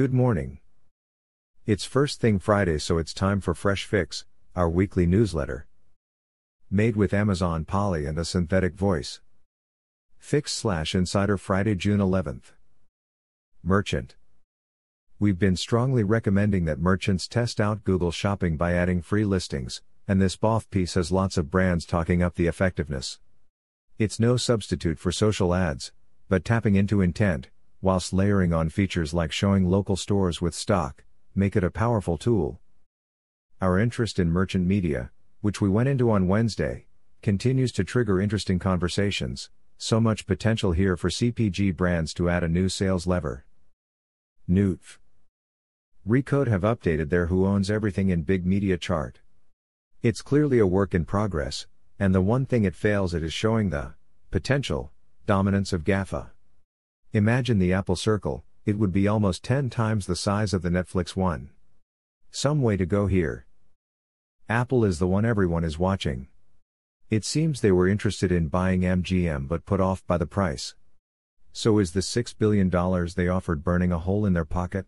Good morning. It's First Thing Friday, so it's time for Fresh Fix, our weekly newsletter. Made with Amazon Polly and a synthetic voice. Fix slash Insider Friday, June 11th. Merchant. We've been strongly recommending that merchants test out Google Shopping by adding free listings, and this BOF piece has lots of brands talking up the effectiveness. It's no substitute for social ads, but tapping into intent, whilst layering on features like showing local stores with stock, make it a powerful tool. Our interest in merchant media, which we went into on Wednesday, continues to trigger interesting conversations, so much potential here for CPG brands to add a new sales lever. Newt. Recode have updated their Who Owns Everything in Big Media chart. It's clearly a work in progress, and the one thing it fails at is showing the potential dominance of GAFA. Imagine the Apple Circle, it would be almost 10 times the size of the Netflix one. Some way to go here. Apple is the one everyone is watching. It seems they were interested in buying MGM but put off by the price. So is the $6 billion they offered burning a hole in their pocket?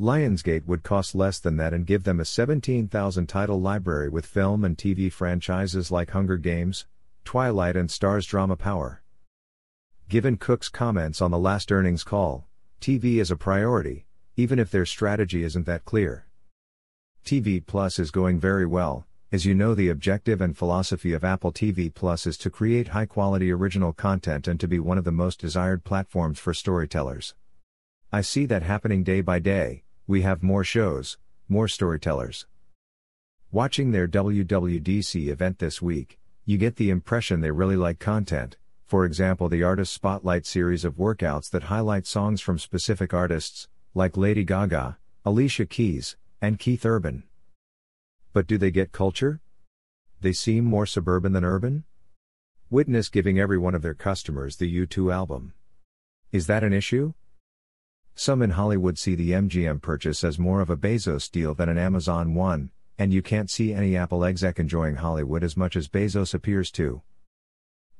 Lionsgate would cost less than that and give them a 17,000 title library with film and TV franchises like Hunger Games, Twilight, and Starz Drama Power. Given Cook's comments on the last earnings call, TV is a priority, even if their strategy isn't that clear. TV Plus is going very well. As you know, the objective and philosophy of Apple TV Plus is to create high quality original content and to be one of the most desired platforms for storytellers. I see that happening day by day, we have more shows, more storytellers. Watching their WWDC event this week, you get the impression they really like content, for example, the Artist Spotlight series of workouts that highlight songs from specific artists, like Lady Gaga, Alicia Keys, and Keith Urban. But do they get culture? They seem more suburban than urban? Witness giving every one of their customers the U2 album. Is that an issue? Some in Hollywood see the MGM purchase as more of a Bezos deal than an Amazon one, and you can't see any Apple exec enjoying Hollywood as much as Bezos appears to.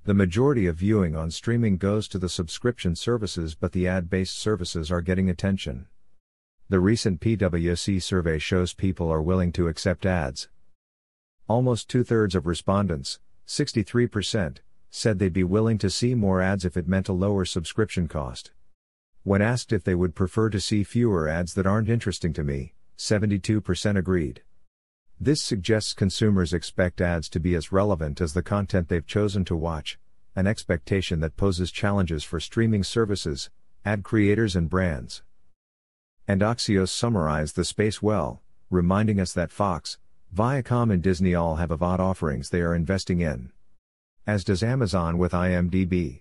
The majority of viewing on streaming goes to the subscription services, but the ad based services are getting attention. The recent PwC survey shows people are willing to accept ads. Almost two thirds of respondents, 63%, said they'd be willing to see more ads if it meant a lower subscription cost. When asked if they would prefer to see fewer ads that aren't interesting to me, 72% agreed. This suggests consumers expect ads to be as relevant as the content they've chosen to watch, an expectation that poses challenges for streaming services, ad creators, and brands. And Axios summarized the space well, reminding us that Fox, Viacom, and Disney all have AVOD offerings they are investing in. As does Amazon with IMDb.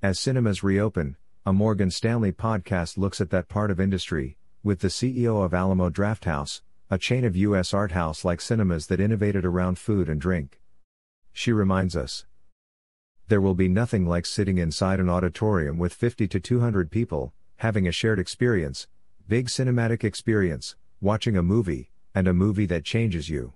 As cinemas reopen, a Morgan Stanley podcast looks at that part of industry, with the CEO of Alamo Drafthouse, a chain of U.S. art house like cinemas that innovated around food and drink. She reminds us There will be nothing like sitting inside an auditorium with 50 to 200 people, having a shared experience, big cinematic experience, watching a movie, and a movie that changes you.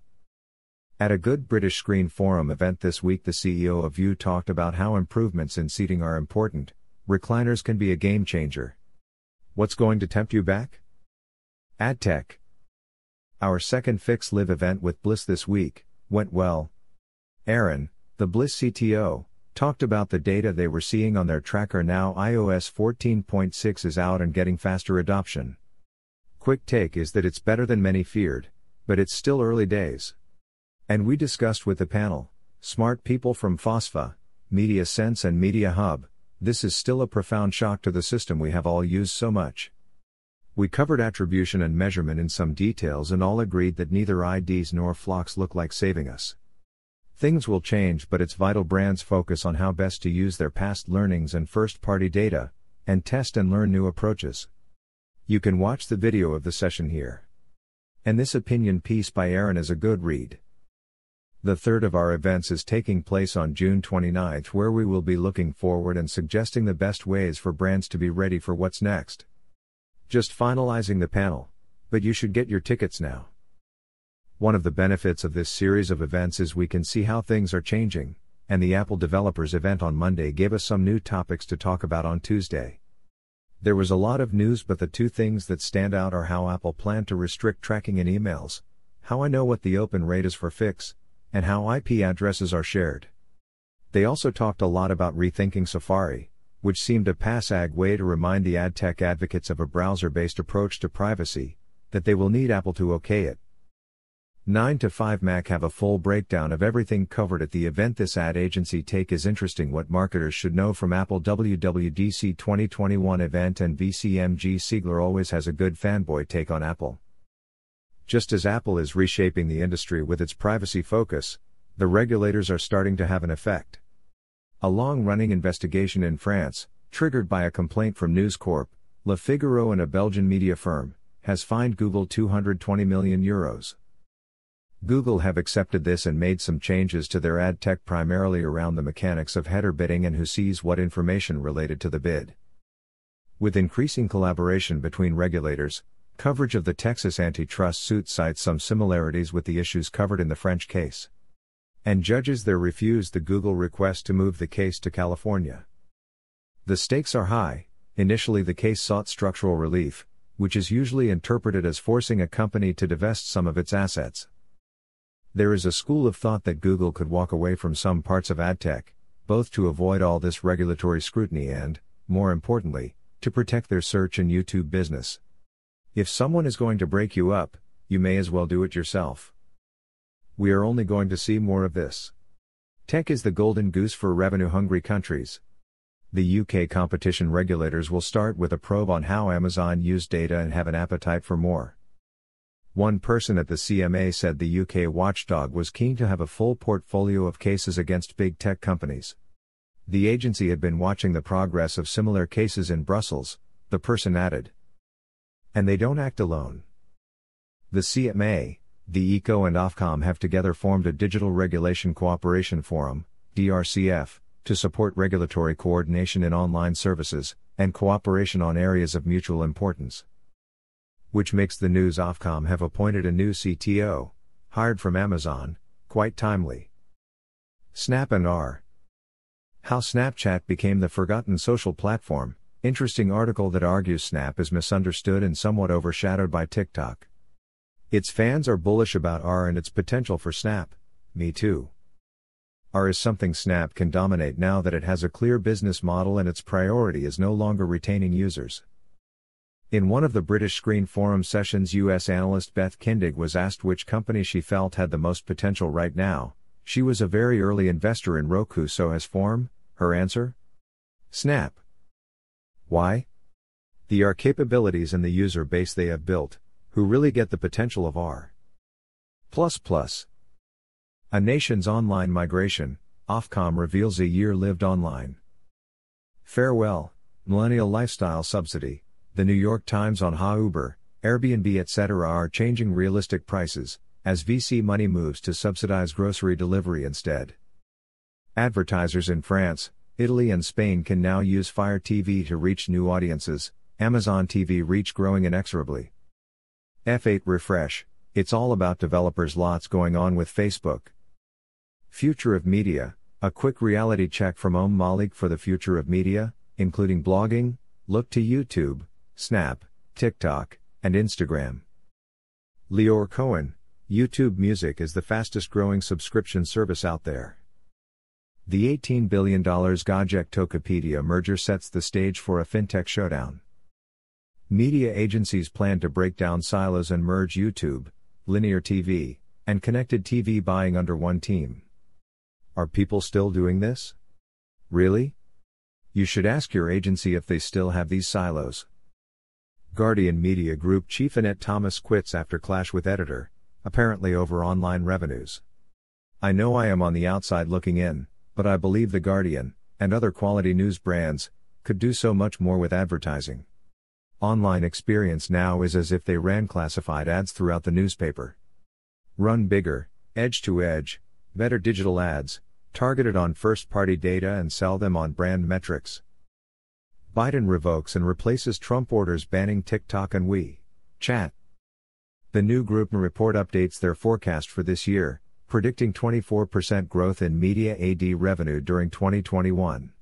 At a Good British Screen Forum event this week, the CEO of Vue talked about how improvements in seating are important, recliners can be a game changer. What's going to tempt you back? AdTech. Our second Fix Live event with Bliss this week went well. Aaron, the Bliss CTO, talked about the data they were seeing on their tracker now iOS 14.6 is out and getting faster adoption. Quick take is that it's better than many feared, but it's still early days. And we discussed with the panel, smart people from Fospha, Media Sense and Media Hub, this is still a profound shock to the system we have all used so much. We covered attribution and measurement in some details and all agreed that neither IDs nor FLoCs look like saving us. Things will change, but it's vital brands focus on how best to use their past learnings and first party data, and test and learn new approaches. You can watch the video of the session here. And this opinion piece by Aaron is a good read. The third of our events is taking place on June 29th, where we will be looking forward and suggesting the best ways for brands to be ready for what's next. Just finalizing the panel, but you should get your tickets now. One of the benefits of this series of events is we can see how things are changing, and the Apple Developers event on Monday gave us some new topics to talk about on Tuesday. There was a lot of news, but the two things that stand out are how Apple planned to restrict tracking in emails, how I know what the open rate is for Fix, and how IP addresses are shared. They also talked a lot about rethinking Safari, which seemed a passag way to remind the ad tech advocates of a browser based approach to privacy, that they will need Apple to OK it. 9 to 5 Mac have a full breakdown of everything covered at the event. This ad agency take is interesting what marketers should know from Apple WWDC 2021 event and VC MG Siegler always has a good fanboy take on Apple. Just as Apple is reshaping the industry with its privacy focus, the regulators are starting to have an effect. A long running investigation in France, triggered by a complaint from News Corp, Le Figaro and a Belgian media firm, has fined Google 220 million euros. Google have accepted this and made some changes to their ad tech primarily around the mechanics of header bidding and who sees what information related to the bid. With increasing collaboration between regulators, coverage of the Texas antitrust suit cites some similarities with the issues covered in the French case. And judges there refused the Google request to move the case to California. The stakes are high. Initially, the case sought structural relief, which is usually interpreted as forcing a company to divest some of its assets. There is a school of thought that Google could walk away from some parts of AdTech, both to avoid all this regulatory scrutiny and, more importantly, to protect their search and YouTube business. If someone is going to break you up, you may as well do it yourself. We are only going to see more of this. Tech is the golden goose for revenue hungry countries. The UK competition regulators will start with a probe on how Amazon used data and have an appetite for more. One person at the CMA said the UK watchdog was keen to have a full portfolio of cases against big tech companies. The agency had been watching the progress of similar cases in Brussels, the person added. And they don't act alone. The CMA, the ICO and Ofcom have together formed a Digital Regulation Cooperation Forum, DRCF, to support regulatory coordination in online services and cooperation on areas of mutual importance which makes the news Ofcom have appointed a new CTO, hired from Amazon, quite timely. Snap and AR. How Snapchat became the forgotten social platform, interesting article that argues Snap is misunderstood and somewhat overshadowed by TikTok. Its fans are bullish about AR and its potential for Snap, me too. AR is something Snap can dominate now that it has a clear business model and its priority is no longer retaining users. In one of the British Screen Forum sessions, US analyst Beth Kindig was asked which company she felt had the most potential right now. She was a very early investor in Roku, so has Form, her answer? Snap. Why? The AR capabilities and the user base they have built, who really get the potential of AR. A nation's online migration, Ofcom reveals a year lived online. Farewell, Millennial Lifestyle Subsidy. The New York Times on how Uber, Airbnb etc. are changing realistic prices, as VC money moves to subsidize grocery delivery instead. Advertisers in France, Italy, and Spain can now use Fire TV to reach new audiences, Amazon TV reach growing inexorably. F8 refresh, it's all about developers, lots going on with Facebook. Future of Media, a quick reality check from Om Malik for the future of media, including blogging, look to YouTube, Snap, TikTok, and Instagram. Lyor Cohen, YouTube Music is the fastest growing subscription service out there. The $18 billion Gojek Tokopedia merger sets the stage for a fintech showdown. Media agencies plan to break down silos and merge YouTube, linear TV, and connected TV buying under one team. Are people still doing this? Really? You should ask your agency if they still have these silos. Guardian Media Group chief Annette Thomas quits after clash with editor, apparently over online revenues. I know I am on the outside looking in, but I believe The Guardian, and other quality news brands, could do so much more with advertising. Online experience now is as if they ran classified ads throughout the newspaper. Run bigger, edge to edge, better digital ads, targeted on first party data and sell them on brand metrics. Biden revokes and replaces Trump orders banning TikTok and We Chat. The new GroupM report updates their forecast for this year, predicting 24% growth in media AD revenue during 2021.